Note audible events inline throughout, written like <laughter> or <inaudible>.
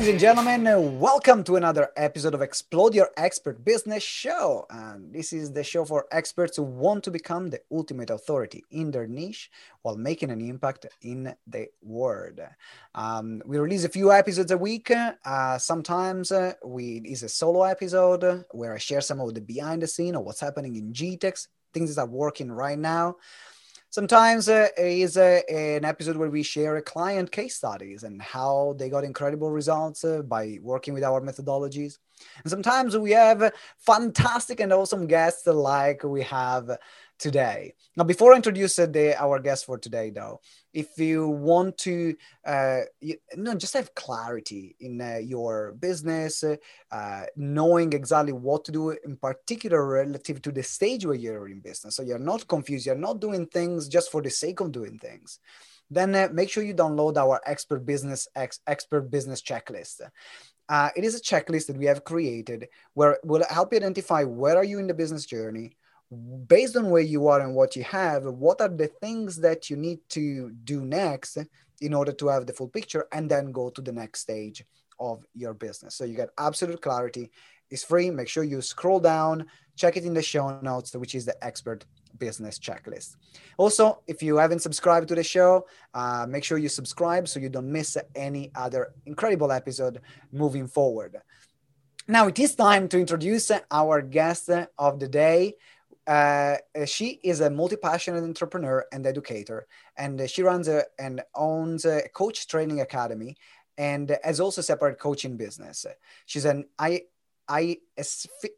Ladies and gentlemen, welcome to another episode of Explode Your Expert Business Show. And this is the show for experts who want to become the ultimate authority in their niche while making an impact in the world. Um, we release a few episodes a week. Uh, sometimes uh, we is a solo episode where I share some of the behind the scene of what's happening in GTEx, things that are working right now. Sometimes uh, is uh, an episode where we share a client case studies and how they got incredible results uh, by working with our methodologies. And sometimes we have fantastic and awesome guests like we have today. Now, before I introduce uh, the, our guest for today, though, if you want to uh, you, no, just have clarity in uh, your business, uh, knowing exactly what to do in particular relative to the stage where you're in business, so you're not confused, you're not doing things just for the sake of doing things. Then uh, make sure you download our expert business ex, expert business checklist. Uh, it is a checklist that we have created where will help you identify where are you in the business journey, based on where you are and what you have, what are the things that you need to do next in order to have the full picture and then go to the next stage of your business. So you get absolute clarity. It's free. Make sure you scroll down, check it in the show notes, which is the expert business checklist. Also, if you haven't subscribed to the show, uh, make sure you subscribe so you don't miss any other incredible episode moving forward. Now it is time to introduce our guest of the day. Uh, she is a multi-passionate entrepreneur and educator, and she runs a, and owns a coach training academy, and has also separate coaching business. She's an I. I,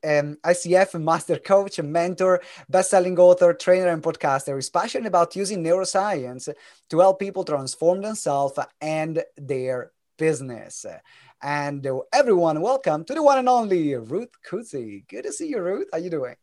um, ICF master coach, mentor, best-selling author, trainer, and podcaster is passionate about using neuroscience to help people transform themselves and their business. And everyone, welcome to the one and only Ruth Kudzi. Good to see you, Ruth. How you doing?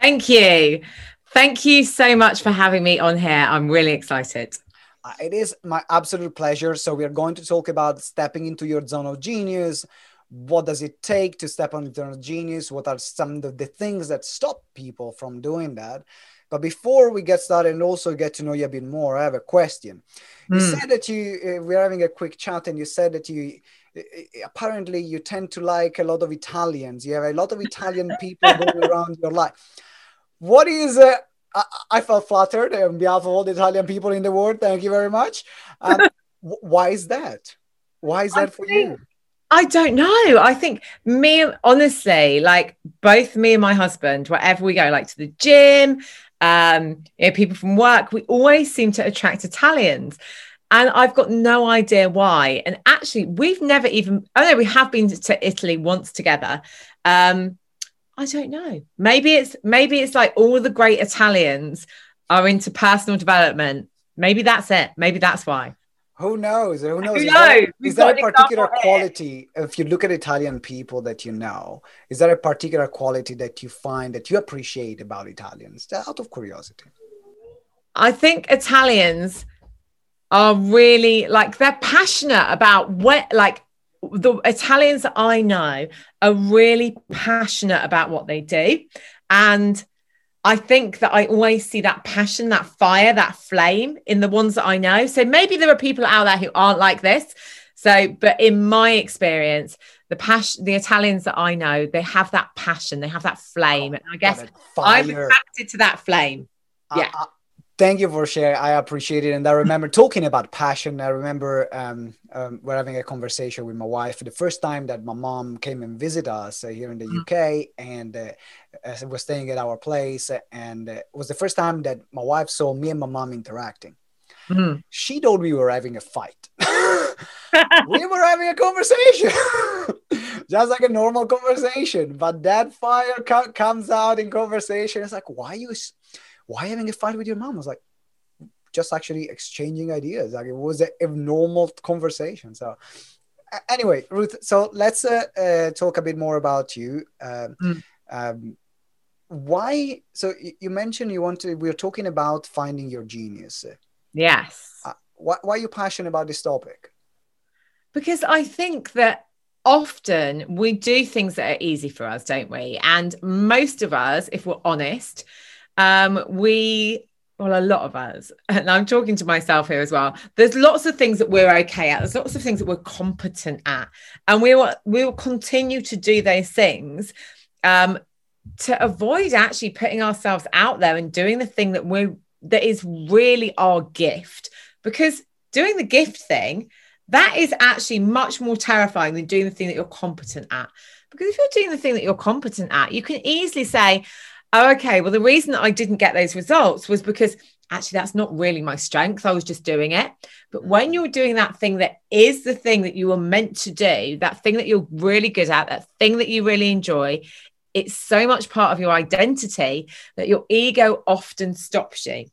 Thank you. Thank you so much for having me on here. I'm really excited. Uh, it is my absolute pleasure. So, we are going to talk about stepping into your zone of genius. What does it take to step on your genius? What are some of the things that stop people from doing that? But before we get started and also get to know you a bit more, I have a question. You mm. said that you, uh, we're having a quick chat, and you said that you, apparently you tend to like a lot of Italians. You have a lot of Italian people going <laughs> around your life. What is uh, I, I, felt flattered on behalf of all the Italian people in the world. Thank you very much. Um, <laughs> why is that? Why is that I for think, you? I don't know. I think me, honestly, like both me and my husband, wherever we go, like to the gym, um, you know, people from work, we always seem to attract Italians. And I've got no idea why. And actually, we've never even, oh no, we have been to Italy once together. Um, I don't know. Maybe it's maybe it's like all the great Italians are into personal development. Maybe that's it. Maybe that's why. Who knows? Who knows? Who knows? Is there, is there a particular quality, if you look at Italian people that you know, is there a particular quality that you find that you appreciate about Italians? Out of curiosity. I think Italians are really like they're passionate about what like the Italians that I know are really passionate about what they do. And I think that I always see that passion, that fire, that flame in the ones that I know. So maybe there are people out there who aren't like this. So, but in my experience, the passion, the Italians that I know, they have that passion, they have that flame. And I guess I'm attracted to that flame. Yeah. I, Thank you for sharing. I appreciate it. And I remember talking about passion. I remember um, um, we're having a conversation with my wife the first time that my mom came and visit us uh, here in the mm-hmm. UK, and uh, was staying at our place. And uh, it was the first time that my wife saw me and my mom interacting. Mm-hmm. She thought we were having a fight. <laughs> we were having a conversation, <laughs> just like a normal conversation. But that fire co- comes out in conversation. It's like, why you? Why having a fight with your mom? I was like, just actually exchanging ideas. Like it was a, a normal conversation. So anyway, Ruth, so let's uh, uh, talk a bit more about you. Um, mm. um, why? So you mentioned you want to. We are talking about finding your genius. Yes. Uh, why, why are you passionate about this topic? Because I think that often we do things that are easy for us, don't we? And most of us, if we're honest, um, we well, a lot of us, <laughs> and I'm talking to myself here as well. There's lots of things that we're okay at. There's lots of things that we're competent at, and we will we will continue to do those things um, to avoid actually putting ourselves out there and doing the thing that we that is really our gift. Because doing the gift thing, that is actually much more terrifying than doing the thing that you're competent at. Because if you're doing the thing that you're competent at, you can easily say, oh, okay, well, the reason that I didn't get those results was because actually that's not really my strength. I was just doing it. But mm. when you're doing that thing that is the thing that you were meant to do, that thing that you're really good at, that thing that you really enjoy, it's so much part of your identity that your ego often stops you.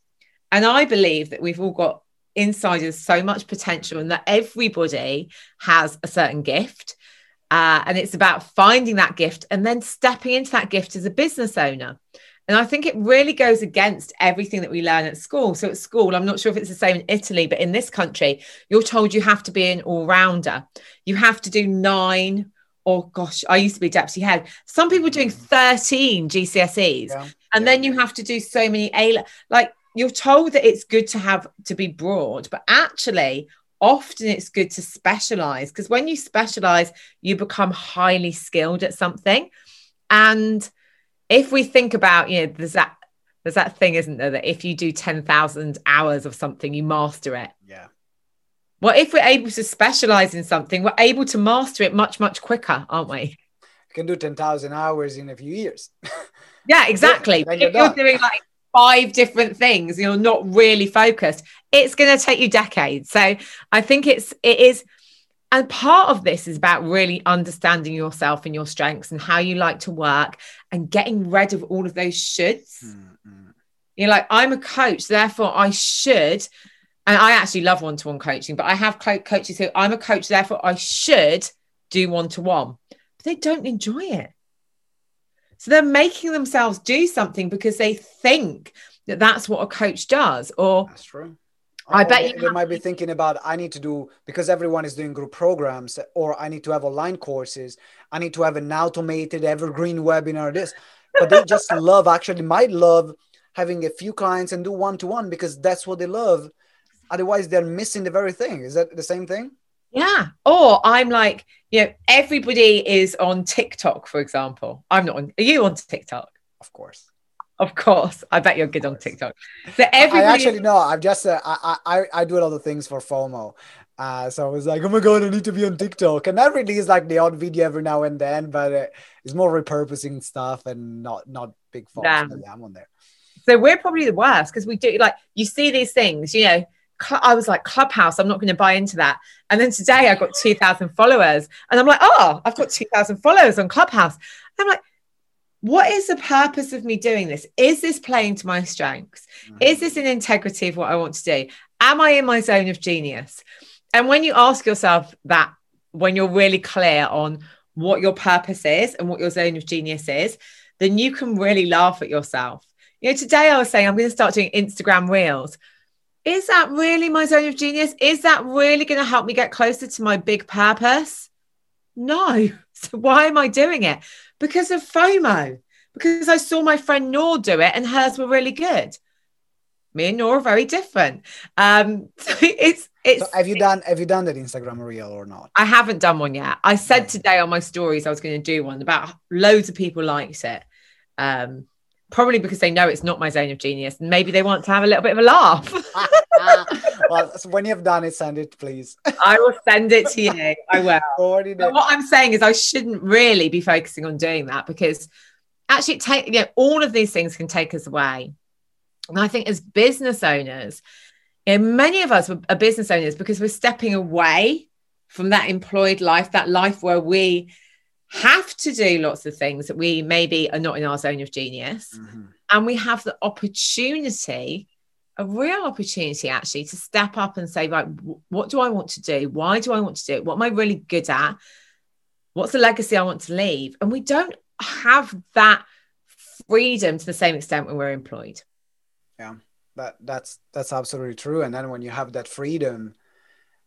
And I believe that we've all got inside us so much potential and that everybody has a certain gift. Uh, and it's about finding that gift and then stepping into that gift as a business owner. And I think it really goes against everything that we learn at school. So at school, I'm not sure if it's the same in Italy, but in this country, you're told you have to be an all rounder. You have to do nine, or gosh, I used to be deputy head. Some people doing 13 GCSEs, yeah. and yeah. then you have to do so many A. Like you're told that it's good to have to be broad, but actually, often it's good to specialize because when you specialize, you become highly skilled at something. And if we think about, you know, there's that there's that thing, isn't there, that if you do 10,000 hours of something, you master it. Yeah. Well, if we're able to specialize in something, we're able to master it much, much quicker, aren't we? You can do 10,000 hours in a few years. <laughs> yeah, exactly. you're, you're doing like five different things you're not really focused it's going to take you decades. So i think it's it is and part of this is about really understanding yourself and your strengths and how you like to work and getting rid of all of those shoulds. Mm-hmm. you're like i'm a coach therefore i should and i actually love one-to-one coaching but i have co- coaches who i'm a coach therefore i should do one-to-one but they don't enjoy it so they're making themselves do something because they think that that's what a coach does. Or that's true. I bet you they might be thinking about I need to do because everyone is doing group programs, or I need to have online courses. I need to have an automated evergreen webinar. This, but they just <laughs> love actually might love having a few clients and do one to one because that's what they love. Otherwise, they're missing the very thing. Is that the same thing? Yeah. Or I'm like, you know, everybody is on TikTok, for example. I'm not on. Are you on TikTok? Of course. Of course. I bet you're good on TikTok. So everybody. I actually no. I'm just. Uh, I I I do a lot of things for FOMO. Uh, so I was like, oh my god, I need to be on TikTok, and that really is like the odd video every now and then, but uh, it's more repurposing stuff and not not big fun. Yeah. I'm on there. So we're probably the worst because we do like you see these things, you know, I was like, Clubhouse, I'm not going to buy into that. And then today I got 2,000 followers. And I'm like, oh, I've got 2,000 followers on Clubhouse. I'm like, what is the purpose of me doing this? Is this playing to my strengths? Mm-hmm. Is this an integrity of what I want to do? Am I in my zone of genius? And when you ask yourself that, when you're really clear on what your purpose is and what your zone of genius is, then you can really laugh at yourself. You know, today I was saying I'm going to start doing Instagram reels is that really my zone of genius? Is that really going to help me get closer to my big purpose? No. <laughs> So why am I doing it? Because of FOMO. Because I saw my friend Nor do it and hers were really good. Me and Nor are very different. Um, <laughs> so it's it's. So have you done Have you done that Instagram reel or not? I haven't done one yet. I said today on my stories I was going to do one. About loads of people liked it. Um, probably because they know it's not my zone of genius and maybe they want to have a little bit of a laugh. <laughs> Ah, ah. well, when you've done it, send it, please. <laughs> I will send it to you. I will. what I'm saying is, I shouldn't really be focusing on doing that because actually, take you know, all of these things can take us away. And I think as business owners, you know, many of us are business owners because we're stepping away from that employed life, that life where we have to do lots of things that we maybe are not in our zone of genius. Mm-hmm. And we have the opportunity, a real opportunity actually, to step up and say, right, what do I want to do? Why do I want to do it? What am I really good at? What's the legacy I want to leave? And we don't have that freedom to the same extent when we're employed. Yeah, that that's that's absolutely true. And then when you have that freedom,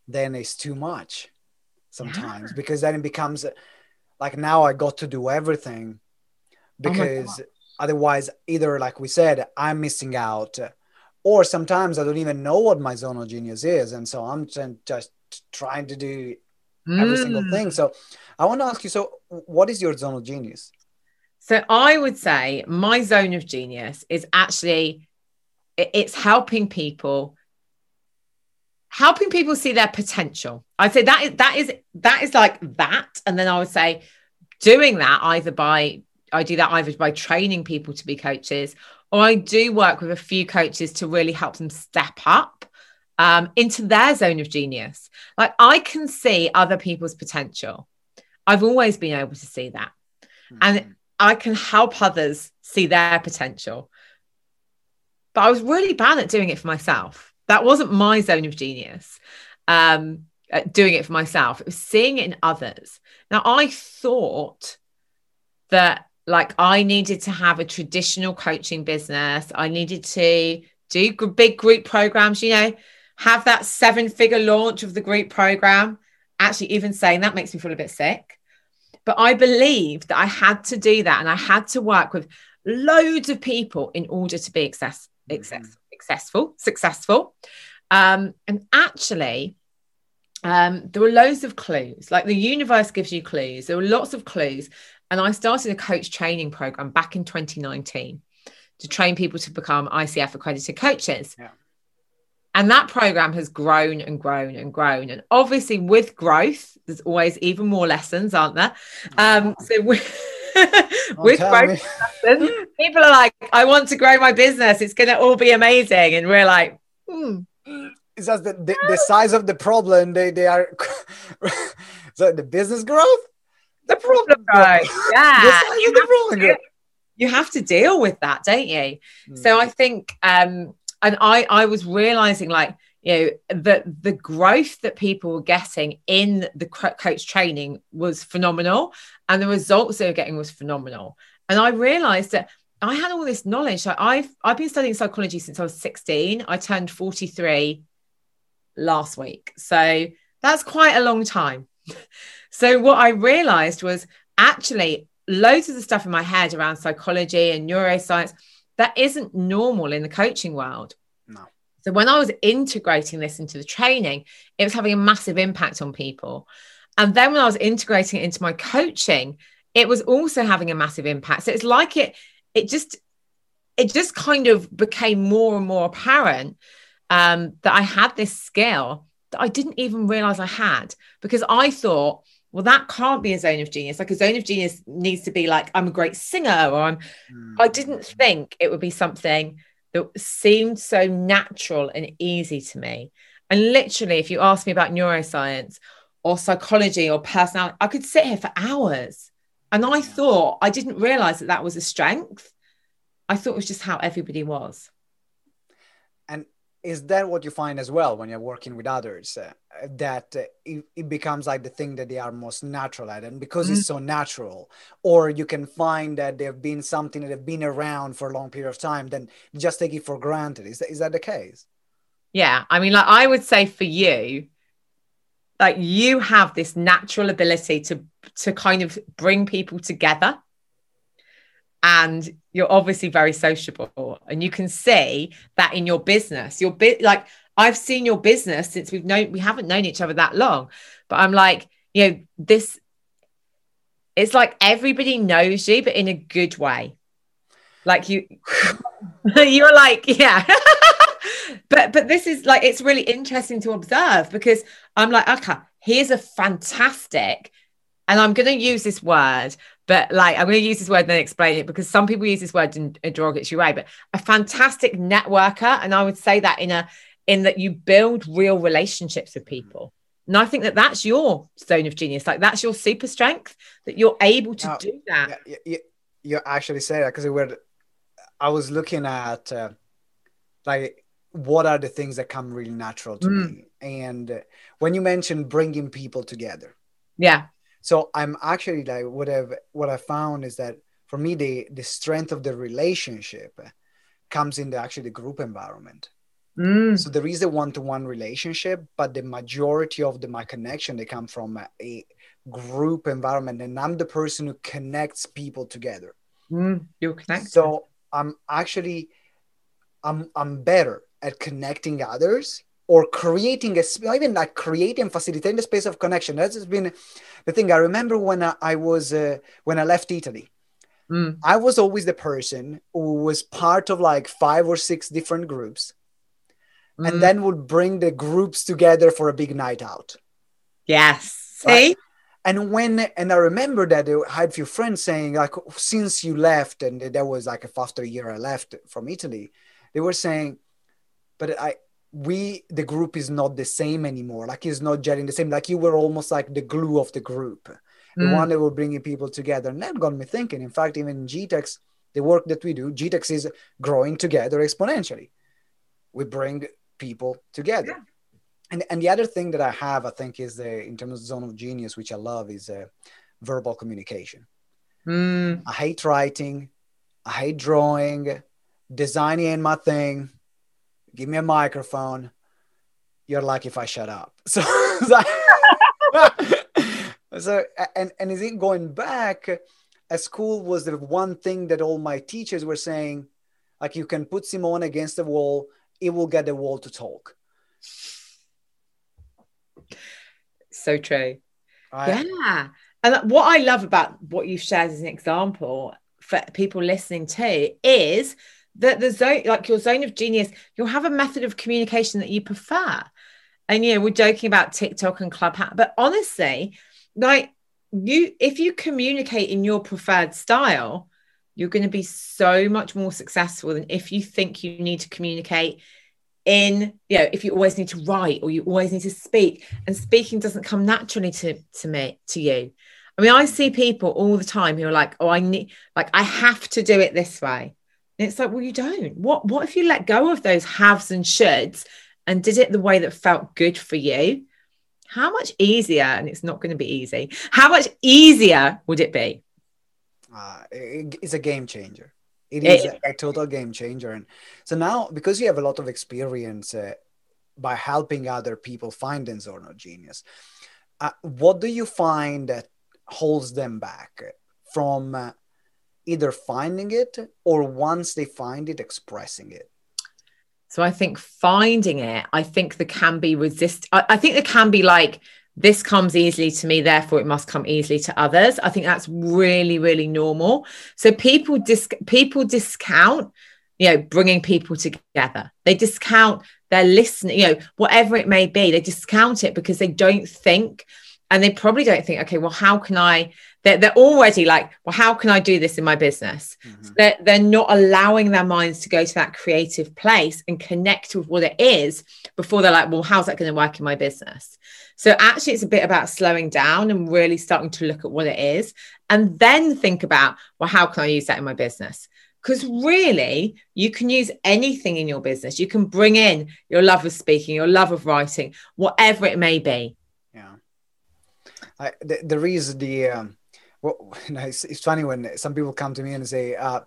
then it's too much sometimes yeah. because then it becomes like now I got to do everything oh because oh otherwise, either like we said, I'm missing out, or sometimes I don't even know what my zone of genius is, and so I'm just trying to do every mm. single thing. So I want to ask you: so what is your zone of genius? So I would say my zone of genius is actually it's helping people helping people see their potential. I'd say that is that is that is like that. And then I would say doing that either by I do that either by training people to be coaches or I do work with a few coaches to really help them step up um, into their zone of genius. Like I can see other people's potential. I've always been able to see that. Mm-hmm. And I can help others see their potential. But I was really bad at doing it for myself. That wasn't my zone of genius. Um, doing it for myself. It was seeing it in others. Now I thought that like I needed to have a traditional coaching business. I needed to do big group programs, you know, have that seven figure launch of the group program. Actually, even saying that makes me feel a bit sick. But I believed that I had to do that and I had to work with loads of people in order to be access, access, mm-hmm. Successful, successful. Um, and actually, um, there were loads of clues. Like the universe gives you clues. There were lots of clues. And I started a coach training program back in 2019 to train people to become ICF accredited coaches. Yeah. And that program has grown and grown and grown. And obviously, with growth, there's always even more lessons, aren't there? Um, so with, <laughs> with growth lessons, people are like, I want to grow my business. It's going to all be amazing. And we're like, hmm. It's just the, the, the size of the problem. They, they are, <laughs> so the business growth? The problem <laughs> growth. Yeah. <laughs> you, have to, you have to deal with that, don't you? Mm. So I think, um, and I I was realizing like you know that the growth that people were getting in the coach training was phenomenal and the results they were getting was phenomenal. And i realized that i had all this knowledge. Like i've i've been studying psychology since i was 16 i turned 43 last week. So that's quite a long time. <laughs> So what i realized was actually loads of the stuff in my head around psychology and neuroscience that isn't normal in the coaching world. So when I was integrating this into the training, it was having a massive impact on people. And then when I was integrating it into my coaching, it was also having a massive impact. So it's like it, it just, it just kind of became more and more apparent um, that I had this skill that I didn't even realize I had because I thought well that can't be a zone of genius like a zone of genius needs to be like i'm a great singer or i'm mm. i didn't think it would be something that seemed so natural and easy to me. And literally if you ask me about neuroscience or psychology or personality i could sit here for hours. And i thought i didn't realize that that was a strength. I thought it was just how everybody was is that what you find as well when you're working with others uh, that uh, it, it, becomes like the thing that they are most natural at. And because mm it's so natural or you can find that they've been something that have been around for a long period of time then just take it for granted. Is that, is that the case? Yeah i mean like i would say for you like you have this natural ability to to kind of bring people together and you're obviously very sociable and you can see that in your business. Your bit like i've seen your business since we've known we haven't known each other that long but i'm like you know this it's like everybody knows you but in a good way. Like you <laughs> you're like yeah. <laughs> But but this is like it's really interesting to observe because i'm like okay here's a fantastic and i'm going to use this word but like I'm going to use this word and then explain it because some people use this word in a derogatory way, but a fantastic networker. And I would say that in a in that you build real relationships with people. And I think that that's your zone of genius. Like that's your super strength that you're able to now, do that. You, you actually say that because were, I was looking at uh, like what are the things that come really natural to mm. me, and when you mentioned bringing people together, yeah, so i'm actually like what i've what i found is that for me the the strength of the relationship comes in the actually the group environment mm. so there is a one-to-one relationship but the majority of the my connection they come from a, a group environment and i'm the person who connects people together mm. you connect so i'm actually i'm i'm better at connecting others or creating a even like creating facilitating the space of connection that's been the thing i remember when i, I was uh, when i left italy Mm. i was always the person who was part of like five or six different groups Mm. and then would bring the groups together for a big night out yes. See? Right. and when and i remember that i had a few friends saying like since you left and that was like after a year i left from italy they were saying but i we the group is not the same anymore. Like it's not gelling the same. Like you were almost like the glue of the group. The Mm. one that were bringing people together. And that got me thinking. In fact even gtex the work that we do gtex is growing together exponentially. We bring people together. Yeah. and, and the other thing that i have i think is the in terms of zone of genius which i love is uh, verbal communication. Mm. i hate writing. I hate drawing. Designing my thing give me a microphone you're lucky if i shut up <laughs> so <laughs> so and and is it going back at school was the one thing that all my teachers were saying like you can put simone against the wall it will get the wall to talk So true. right? Yeah. And what I love about what you've shared as an example for people listening to is that the zone, like your zone of genius, you'll have a method of communication that you prefer. And yeah we're joking about TikTok and Clubhouse, but honestly, like you, if you communicate in your preferred style, you're going to be so much more successful than if you think you need to communicate in you know if you always need to write or you always need to speak. And speaking doesn't come naturally to to me to you. I mean i see people all the time who are like oh i need like i have to do it this way and it's like well you don't what what if you let go of those haves and shoulds and did it the way that felt good for you how much easier and it's not going to be easy how much easier would it be uh, it's a game changer. It It is a, a total game changer. And so now, because you have a lot of experience uh, by helping other people find their zone genius, uh, what do you find that holds them back from uh, either finding it or once they find it, expressing it? So I think finding it, I think there can be resist. I, I think there can be like this comes easily to me, therefore it must come easily to others. I think that's really, really normal. So people dis people discount, you know, bringing people together. They discount their listening, you know, whatever it may be. They discount it because they don't think, and they probably don't think, okay, well, how can I? They're, they're already like, well, how can I do this in my business? Mhm. they're, they're not allowing their minds to go to that creative place and connect with what it is before they're like, well, how's that going to work in my business? So actually, it's a bit about slowing down and really starting to look at what it is and then think about, well, how can I use that in my business? Because really, you can use anything in your business. You can bring in your love of speaking, your love of writing, whatever it may be. Yeah. I, th- there is the, um, well, <laughs> you know, it's, it's funny when some people come to me and say, uh,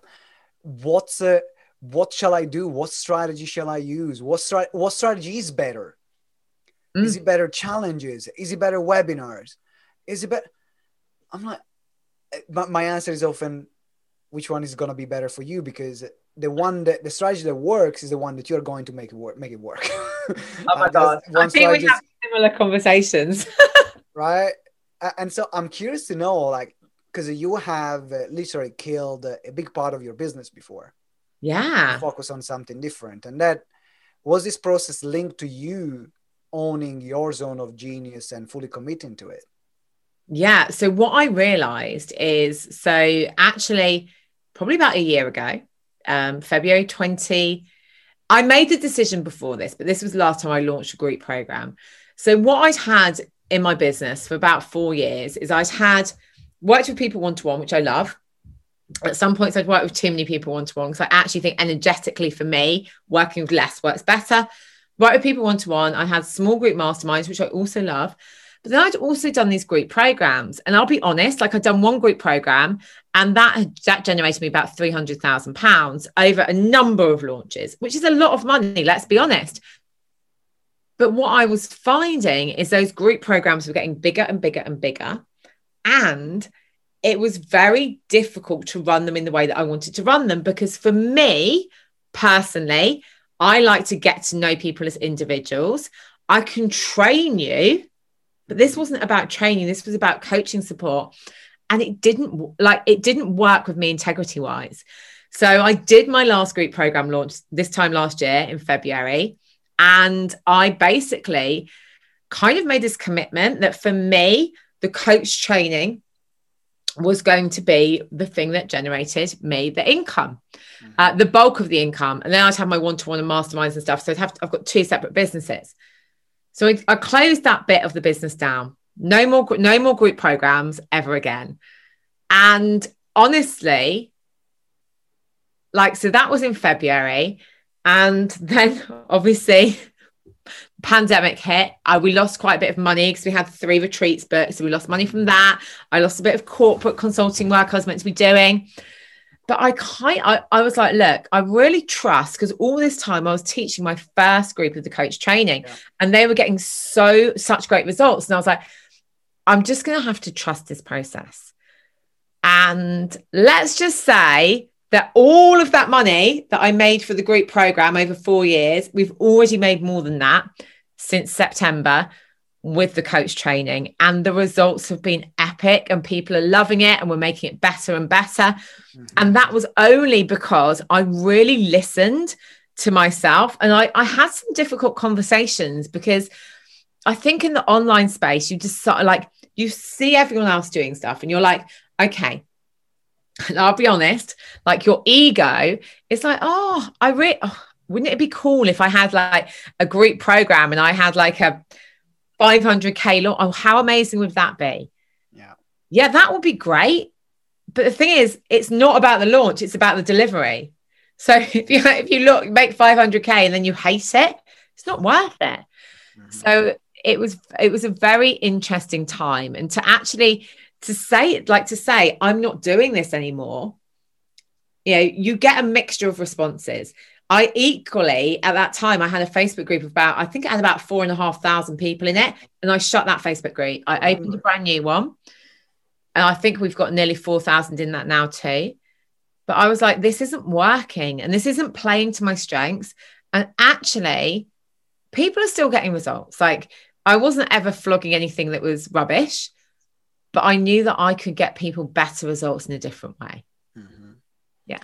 what's, uh, what shall I do? What strategy shall I use? What, stra- what strategy is better? Mm. Is it better challenges? Is it better webinars? Is it better? I'm like, but my answer is often, which one is going to be better for you? Because the one that the strategy that works is the one that you're going to make it work. Make it work. <laughs> Oh my Uh, God. I think we have similar conversations. <laughs> right? And so I'm curious to know, like, because you have uh, literally killed uh, a big part of your business before. yeah. Focus on something different, and that was this process linked to you owning your zone of genius and fully committing to it. Yeah. So what I realized is so actually probably about a year ago, um, February 20, I made the decision before this, but this was the last time I launched a group program. So what I'd had in my business for about four years is I'd had worked with people one-to-one, which I love. At some points I'd worked with too many people one-to-one because I actually think energetically for me, working with less works better. Worked with people one-to-one. I had small group masterminds, which I also love. But then I'd also done these group programs. And I'll be honest, like I'd done one group program and that that generated me about £300,000 over a number of launches, which is a lot of money, let's be honest. But what I was finding is those group programs were getting bigger and bigger and bigger. And it was very difficult to run them in the way that I wanted to run them because for me personally, I like to get to know people as individuals. I can train you, but this wasn't about training. This was about coaching support. And it didn't like it didn't work with me integrity wise. So I did my last group program launch this time last year in February. And I basically kind of made this commitment that for me, the coach training was going to be the thing that generated me the income, mm-hmm. uh, the bulk of the income. And then I'd have my one to one and masterminds and stuff. So I'd have to, I've got two separate businesses. So I, I closed that bit of the business down. No more, no more group programs ever again. And honestly, like, so that was in February. And <laughs> then obviously pandemic hit, uh, we lost quite a bit of money because we had three retreats booked. So we lost money from that. I lost a bit of corporate consulting work I was meant to be doing. But I kind I, I was like, look, I really trust because all this time I was teaching my first group of the coach training yeah. and they were getting so such great results. And I was like, I'm just gonna have to trust this process. And let's just say that all of that money that I made for the group program over four years, we've already made more than that since September with the coach training. And the results have been epic, and people are loving it, and we're making it better and better. Mm-hmm. And that was only because I really listened to myself and I, I had some difficult conversations because I think in the online space, you just sort of like, you see everyone else doing stuff, and you're like, okay, and I'll be honest, like your ego is like, oh, I really, oh, wouldn't it be cool if I had like a group program and I had like a 500k launch? Oh, how amazing would that be? Yeah. Yeah, that would be great. But the thing is, it's not about the launch, it's about the delivery. So <laughs> if you if you look make 500k and then you hate it, it's not worth it. Mm-hmm. So it was it was a very interesting time and to actually to say like to say i'm not doing this anymore you know you get a mixture of responses i equally at that time i had a facebook group of about i think it had about four and a half thousand people in it and i shut that facebook group i opened a brand new one and i think we've got nearly 4000 in that now too but i was like this isn't working and this isn't playing to my strengths and actually people are still getting results like i wasn't ever flogging anything that was rubbish but I knew that I could get people better results in a different way. Mm-hmm. Yeah.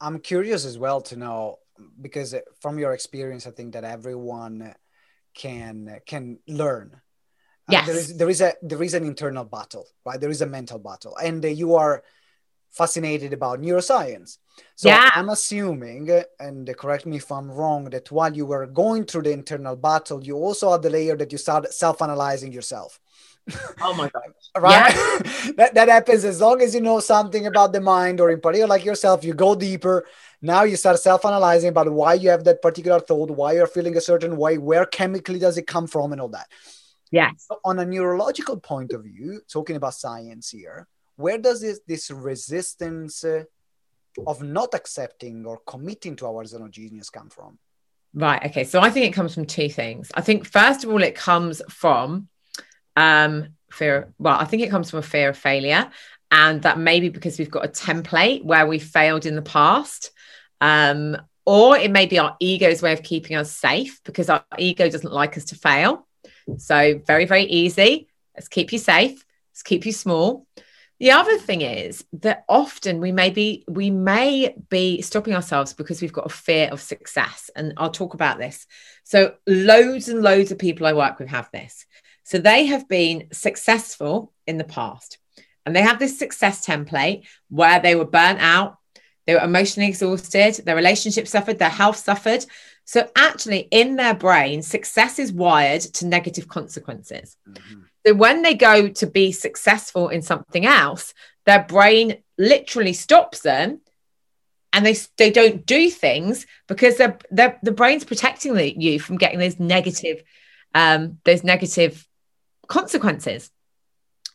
I'm curious as well to know because from your experience, I think that everyone can can learn. Yes. Uh, there is there is a there is an internal battle, right? There is a mental battle, and uh, you are fascinated about neuroscience. So yeah. I'm assuming, and correct me if I'm wrong, that while you were going through the internal battle, you also had the layer that you started self-analyzing yourself. Oh my god! <laughs> right? Yeah. <laughs> that that happens as long as you know something about the mind, or in particular, like yourself, you go deeper. Now you start self-analyzing about why you have that particular thought, why you're feeling a certain way, where chemically does it come from, and all that. Yes. So on a neurological point of view, talking about science here, where does this this resistance uh, of not accepting or committing to our zone genius come from? Right. Okay. So I think it comes from two things. I think first of all, it comes from um, fear. Well, I think it comes from a fear of failure, and that maybe because we've got a template where we failed in the past. Um, or it may be our ego's way of keeping us safe because our ego doesn't like us to fail. So, very, very easy. Let's keep you safe. Let's keep you small. The other thing is that often we may be we may be stopping ourselves because we've got a fear of success, and I'll talk about this. So, loads and loads of people I work with have this. So they have been successful in the past. And they have this success template where they were burnt out, they were emotionally exhausted, their relationship suffered, their health suffered. So actually, in their brain, success is wired to negative consequences. Mm-hmm. So when they go to be successful in something else, their brain literally stops them and they they don't do things because they're, they're, the brain's protecting the, you from getting those negative um, those negative consequences.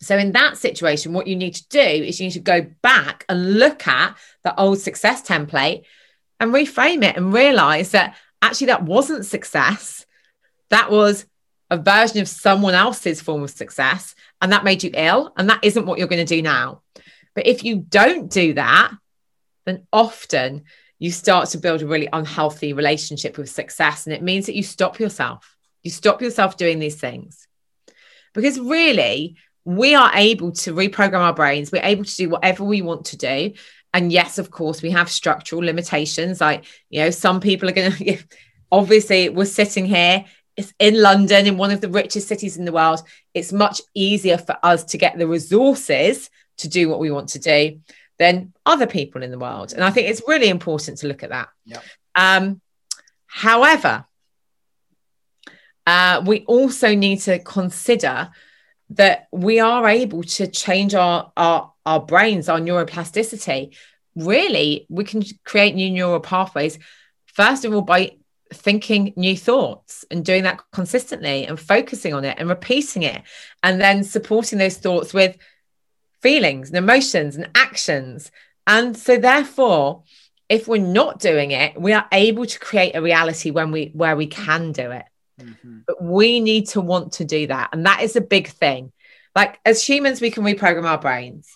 So, in that situation, what you need to do is you need to go back and look at the old success template and reframe it and realize that actually that wasn't success. That was a version of someone else's form of success. And that made you ill. And that isn't what you're going to do now. But if you don't do that, then often you start to build a really unhealthy relationship with success. And it means that you stop yourself. You stop yourself doing these things. Because really, we are able to reprogram our brains. We're able to do whatever we want to do. And yes, of course, we have structural limitations. Like, you know, some people are going <laughs> to, obviously, we're sitting here it's in London, in one of the richest cities in the world. It's much easier for us to get the resources to do what we want to do than other people in the world. And I think it's really important to look at that. Yeah. Um, however, uh, we also need to consider that we are able to change our, our, our brains, our neuroplasticity. Really, we can create new neural pathways, first of all, by thinking new thoughts and doing that consistently and focusing on it and repeating it and then supporting those thoughts with feelings and emotions and actions and so therefore if we're not doing it we are able to create a reality when we where we can do it mm-hmm. but we need to want to do that and that is a big thing like as humans we can reprogram our brains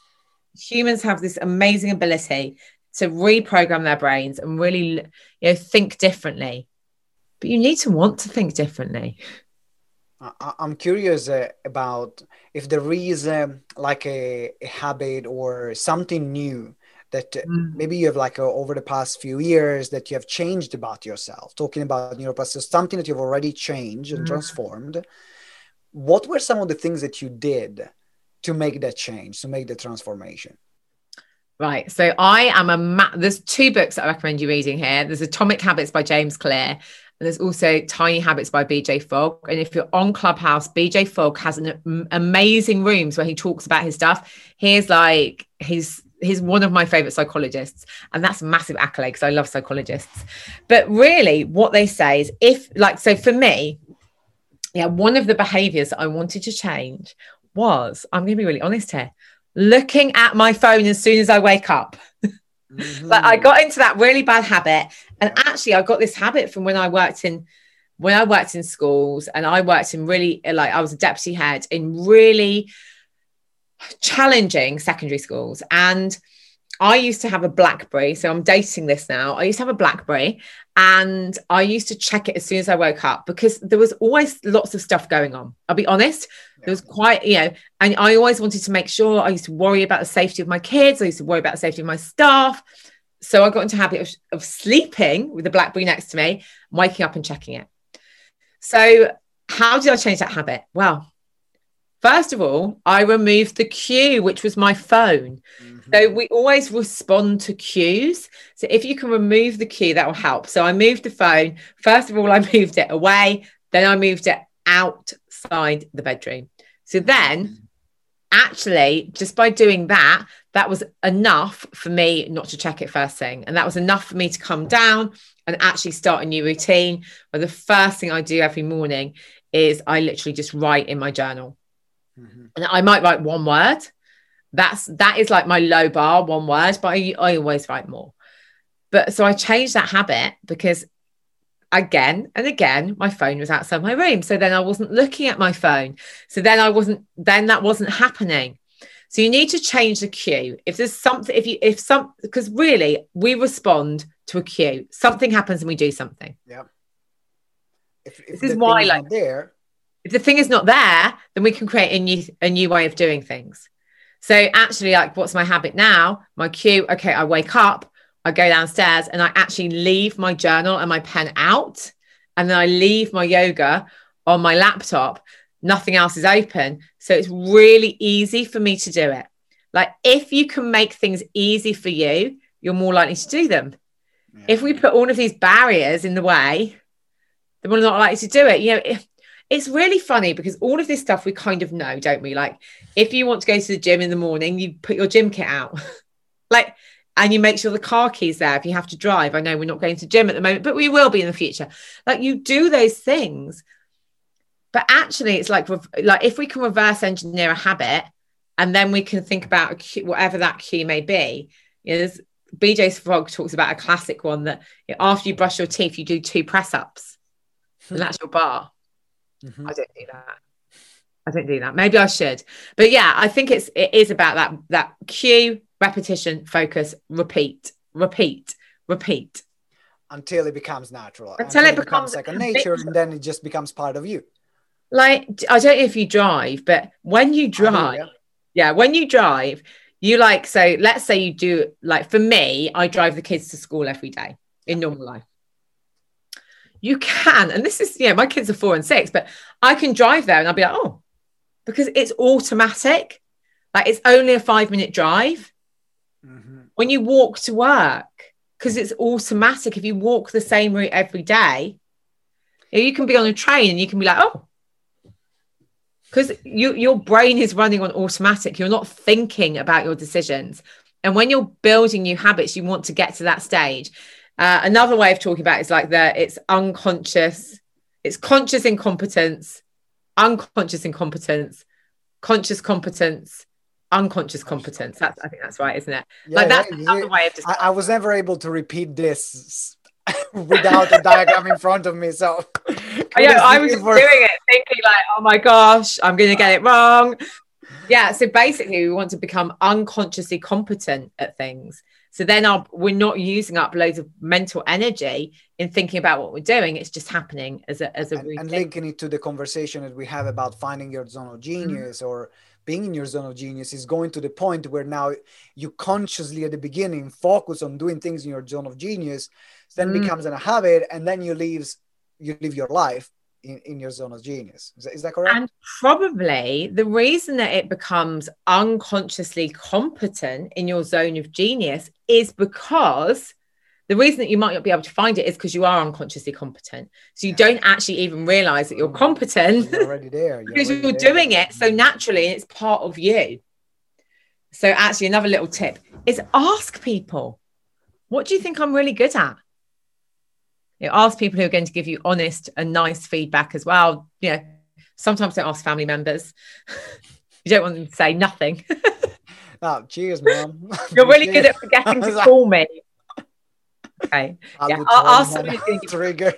humans have this amazing ability to reprogram their brains and really you know think differently but you need to want to think differently. I'm curious uh, about if there is um, like a, a, habit or something new that mm. maybe you have like uh, over the past few years that you have changed about yourself. Talking about neuroplasticity, something that you've already changed and mm. transformed. What were some of the things that you did to make that change, to make the transformation? Right. So I am a ma- there's two books that I recommend you reading here. There's Atomic Habits by James Clear and there's also Tiny Habits by BJ Fogg. And if you're on Clubhouse, BJ Fogg has an amazing rooms where he talks about his stuff. He's like, he's he's one of my favorite psychologists and that's a massive accolade because i love psychologists but really what they say is if like so for me yeah one of the behaviors that i wanted to change was i'm going to be really honest here looking at my phone as soon as i wake up Mm-hmm. <laughs> Like I got into that really bad habit. And actually I got this habit from when I worked in when I worked in schools and I worked in really like I was a deputy head in really challenging secondary schools. And I used to have a Blackberry. So I'm dating this now. I used to have a Blackberry and I used to check it as soon as I woke up because there was always lots of stuff going on. I'll be honest. There was quite, you know, and I always wanted to make sure I used to worry about the safety of my kids. I used to worry about the safety of my staff. So I got into habit of, of sleeping with the Blackberry next to me, waking up and checking it. So how did I change that habit? Well, First of all, I removed the cue, which was my phone. Mm-hmm. So we always respond to cues. So if you can remove the cue, that will help. So I moved the phone. First of all, I <laughs> moved it away. Then I moved it outside the bedroom. So then, mm-hmm. actually, just by doing that, that was enough for me not to check it first thing. And that was enough for me to come down and actually start a new routine. Where the first thing I do every morning is I literally just write in my journal. Mm-hmm. And I might write one word. That's that is like my low bar, one word, but I, I always write more. But so I changed that habit because again and again my phone was outside my room. So then I wasn't looking at my phone. So then I wasn't then that wasn't happening. So you need to change the cue. If there's something, if you, if some, because really we respond to a cue. Something happens and we do something. Yeah. If, if this is why, like, there, if the thing is not there, then we can create a new a new way of doing things. So actually, like, what's my habit now? My cue. Okay, I wake up, I go downstairs, and I actually leave my journal and my pen out, and then I leave my yoga on my laptop. Nothing else is open, so it's really easy for me to do it. Like, if you can make things easy for you, you're more likely to do them. Yeah. If we put all of these barriers in the way, then we're not likely to do it. You know, if it's really funny because all of this stuff we kind of know, don't we? Like if you want to go to the gym in the morning, you put your gym kit out. <laughs> like and you make sure the car keys there if you have to drive. I know we're not going to gym at the moment, but we will be in the future. Like you do those things. But actually it's like like if we can reverse engineer a habit and then we can think about whatever that cue may be. You know, BJ Fogg talks about a classic one that after you brush your teeth, you do two press ups, and that's your bar. Mm-hmm. I don't do that. I don't do that. Maybe I should. But yeah, I think it's it is about that that cue, repetition, focus, repeat, repeat, repeat until it becomes natural until, it becomes, second nature and then it just becomes part of you like i don't know if you drive but when you drive yeah when you drive you like so let's say you do like for me i drive the kids to school every day in normal life you can and this is yeah my kids are four and six but i can drive there and i'll be like oh because it's automatic like it's only a five minute drive mm-hmm. when you walk to work because it's automatic. If you walk the same route every day, you can be on a train and you can be like, oh, because you, your brain is running on automatic. You're not thinking about your decisions. And when you're building new habits, you want to get to that stage. Uh, another way of talking about it is like that it's unconscious, it's conscious incompetence, unconscious incompetence, conscious competence, unconscious competence. That's I think that's right, isn't it? Yeah, like that's yeah, another way of I, I, was never able to repeat this <laughs> without a <laughs> diagram in front of me. So yeah, I was for... doing it thinking like, oh my gosh, I'm gonna get it wrong. <laughs> Yeah, so basically we want to become unconsciously competent at things. So then our, we're not using up loads of mental energy in thinking about what we're doing. It's just happening as a as a and, and linking it to the conversation that we have about finding your zone of genius mm-hmm. or being in your zone of genius is going to the point where now you consciously at the beginning focus on doing things in your zone of genius then mm. becomes a habit and then you leaves you live your life in, in your zone of genius is that, is that correct and probably the reason that it becomes unconsciously competent in your zone of genius is because the reason that you might not be able to find it is because you are unconsciously competent. So you yeah. don't actually even realize that you're mm. competent. You're already there. <laughs> You're because you're there. doing it so naturally and it's part of you. So actually, another little tip is ask people, what do you think I'm really good at? You know, ask people who are going to give you honest and nice feedback as well. You know, sometimes don't ask family members. <laughs> you don't want them to say nothing. <laughs> oh, cheers, mom. <laughs> You're really good at forgetting to call me. Okay. yeah. I'll, ask somebody to trigger.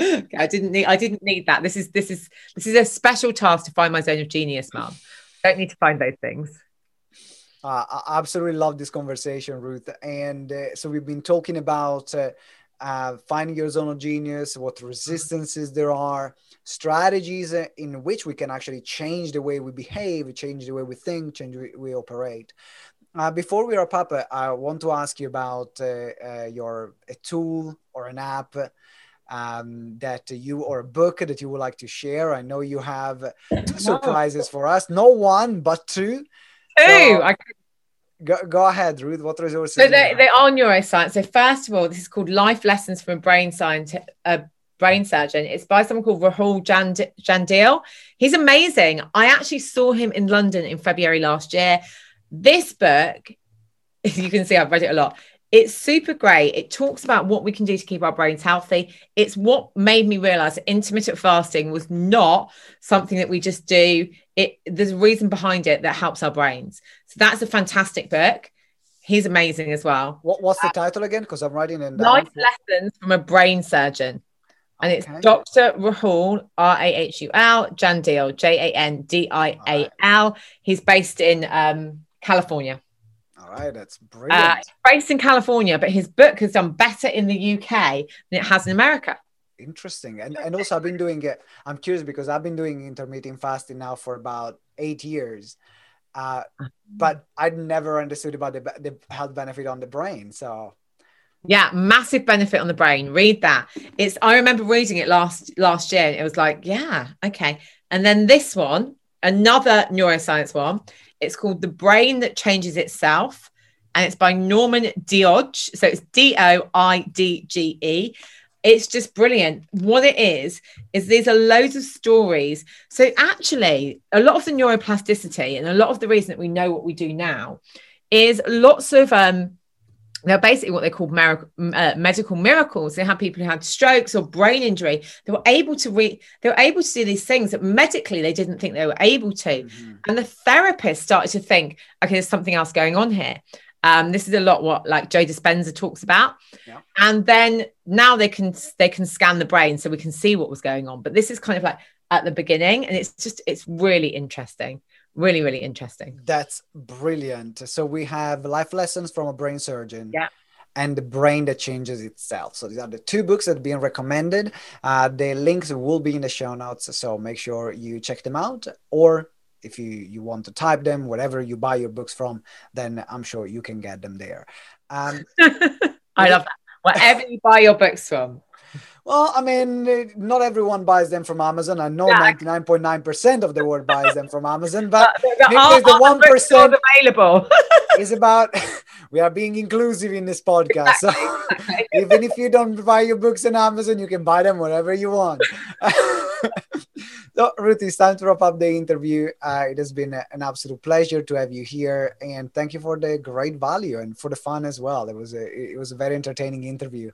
okay, I didn't need I didn't need that. This is this is this is a special task to find my zone of genius, mom. Don't need to find those things. Uh, I absolutely love this conversation, Ruth. And uh, so we've been talking about uh, uh, finding your zone of genius, what resistances there are, strategies uh, in which we can actually change the way we behave, change the way we think, change the way we operate. Uh, before we wrap up, uh, I want to ask you about uh, uh your a tool or an app um, that you or a book that you would like to share. I know you have two surprises for us. No one, but two. Two. So, I... go, go ahead, Ruth. What resources? So they, they are neuroscience. So first of all, this is called Life Lessons from a Brain Scientist. A brain surgeon. It's by someone called Rahul Jand- Jandial. He's amazing. I actually saw him in London in February last year. This book, <laughs> you can see I've read it a lot. It's super great. It talks about what we can do to keep our brains healthy. It's what made me realize that intermittent fasting was not something that we just do. It there's a reason behind it that helps our brains. So that's a fantastic book. He's amazing as well. What, what's the title again? Because I'm writing in Life Lessons from a Brain Surgeon. And it's. Dr. Rahul, R A H U L, Jandial, J A N D I A L. He's based in um, California. All right, that's brilliant. Uh, based in California, but his book has done better in the UK than it has in America. Interesting. And, and also, I've been doing it. I'm curious because I've been doing intermittent fasting now for about eight years. Uh, but i'd never understood about the, the health benefit on the brain. So, yeah, massive benefit on the brain. Read that. It's I remember reading it last last year and it was like, yeah, okay. And then this one, another neuroscience one, it's called The Brain That Changes Itself, and it's by Norman Doidge. So it's D O I D G E. It's just brilliant. What it is, is these are loads of stories. So actually, a lot of the neuroplasticity and a lot of the reason that we know what we do now is lots of um, they're basically what they call uh, medical miracles. They had people who had strokes or brain injury. They were able to re- they were able to do these things that medically they didn't think they were able to. Mm-hmm. And the therapist started to think, okay, there's something else going on here. Um, this is a lot what like Joe Dispenza talks about. Yeah. And then now they can they can scan the brain so we can see what was going on. But this is kind of like at the beginning, and it's just it's really interesting really, really interesting. That's brilliant. So we have life lessons from a brain surgeon. Yeah and the brain that changes itself. So these are the two books that are being recommended. Uh, the links will be in the show notes, so make sure you check them out. Or if you you want to type them, whatever you buy your books from, then I'm sure you can get them there. Um, <laughs> I love that. Whatever you buy your books from. Well, I mean, not everyone buys them from Amazon. I know ninety nine point nine percent of the world buys them from Amazon, but there's the one percent available. <laughs> is about <laughs> we are being inclusive in this podcast. Exactly. So even if you don't buy your books on Amazon, you can buy them wherever you want. So, Ruth, it's time to wrap up the interview. Uh, it has been a, an absolute pleasure to have you here, and thank you for the great value and for the fun as well. It was a it was a very entertaining interview.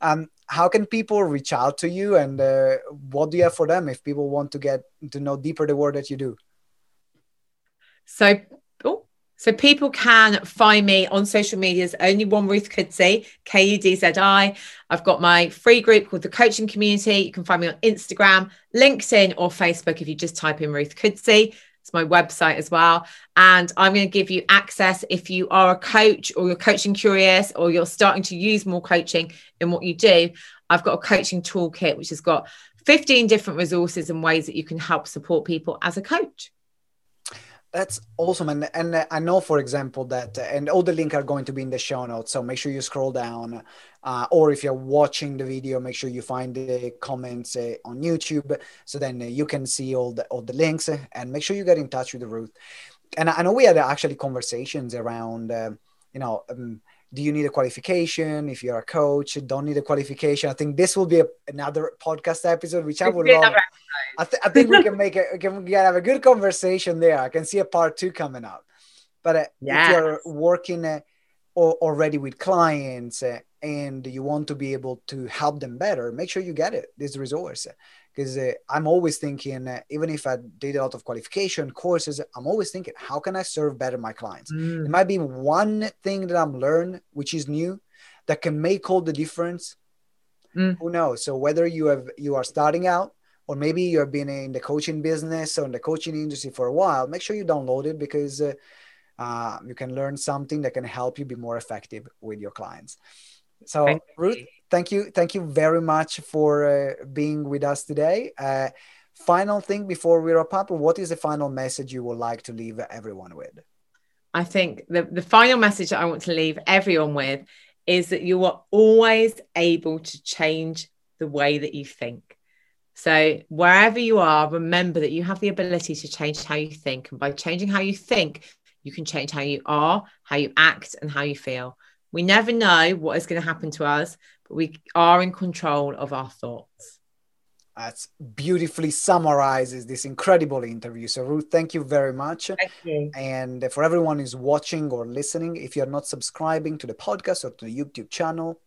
Um, how can people reach out to you and uh, what do you have for them if people want to get to know deeper the work that you do so oh, so people can find me on social medias only one ruth kudzi k-u-d-z-i i've got my free group called the coaching community you can find me on instagram linkedin or facebook if you just type in ruth kudzi it's my website as well. And I'm going to give you access if you are a coach or you're coaching curious or you're starting to use more coaching in what you do. I've got a coaching toolkit which has got 15 different resources and ways that you can help support people as a coach. That's awesome. And, and I know, for example, that, and all the link are going to be in the show notes. So make sure you scroll down. Uh, or if you're watching the video, make sure you find the comments uh, on YouTube. So then you can see all the, all the links and make sure you get in touch with Ruth. And I know we had actually conversations around, uh, you know, um, do you need a qualification if you're a coach don't need a qualification i think this will be a, another podcast episode which i would love I, th- I, think we can make it we can, we can have a good conversation there i can see a part two coming up but uh, yes. if you're working uh, or, already with clients uh, and you want to be able to help them better make sure you get it this resource because uh, i'm always thinking uh, even if i did a lot of qualification courses i'm always thinking how can i serve better my clients mm. it might be one thing that i'm learned which is new that can make all the difference mm. who knows so whether you have you are starting out or maybe you have been in the coaching business or in the coaching industry for a while make sure you download it because uh, uh, you can learn something that can help you be more effective with your clients. So ruth thank you thank you very much for uh, being with us today. Uh, final thing before we wrap up what is the final message you would like to leave everyone with? I think the, the final message that i want to leave everyone with is that you are always able to change the way that you think so wherever you are remember that you have the ability to change how you think and by changing how you think you can change how you are how you act and how you feel we never know what is going to happen to us, but we are in control of our thoughts. That beautifully summarizes this incredible interview. So, Ruth, thank you very much. Thank you. And for everyone who's watching or listening, if you're not subscribing to the podcast or to the YouTube channel,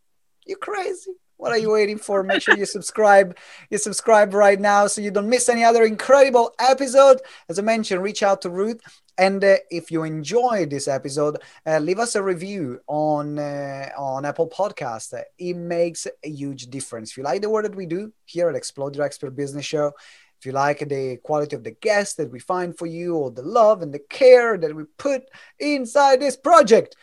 you're crazy. What are you waiting for? Make sure you subscribe. You subscribe right now so you don't miss any other incredible episode. As I mentioned, reach out to Ruth. And uh, if you enjoyed this episode, uh, leave us a review on uh, on Apple Podcast. It makes a huge difference. If you like the work that we do here at Explode Your Expert Business Show, if you like the quality of the guests that we find for you, or the love and the care that we put inside this project,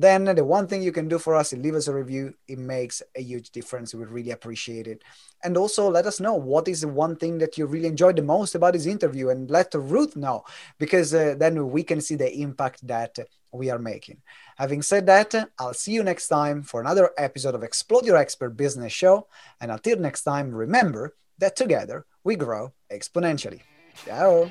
then the one thing you can do for us is leave us a review. It makes a huge difference. We really appreciate it. And also let us know what is the one thing that you really enjoyed the most about this interview and let Ruth know because uh, then we can see the impact that we are making. Having said that, I'll see you next time for another episode of Explode Your Expert Business Show. And until next time, remember that together we grow exponentially. Ciao.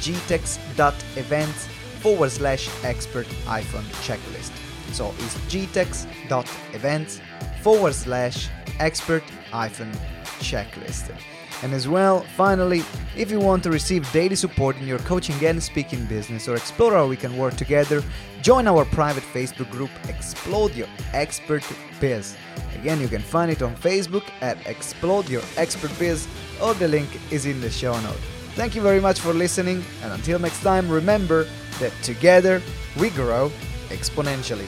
gtex.events forward slash expert hyphen checklist. So it's gtex.events forward slash expert hyphen checklist. And as well, finally, if you want to receive daily support in your coaching and speaking business or explore how we can work together, join our private Facebook group Explode Your Expert Biz. Again, you can find it on Facebook at Explode Your Expert Biz or the link is in the show note. Thank you very much for listening, and until next time, remember that together we grow exponentially.